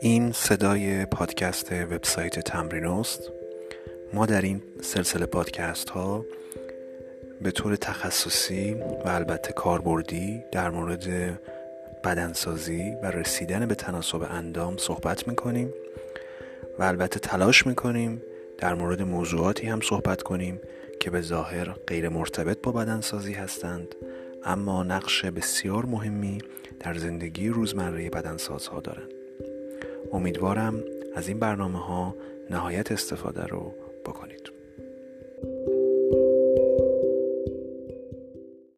این صدای پادکست وبسایت تمرینوست ما در این سلسله پادکست ها به طور تخصصی و البته کاربردی در مورد بدنسازی و رسیدن به تناسب اندام صحبت می‌کنیم و البته تلاش می‌کنیم در مورد موضوعاتی هم صحبت کنیم که به ظاهر غیر مرتبط با بدنسازی هستند اما نقش بسیار مهمی در زندگی روزمره بدنسازها دارند. امیدوارم از این برنامه ها نهایت استفاده رو بکنید.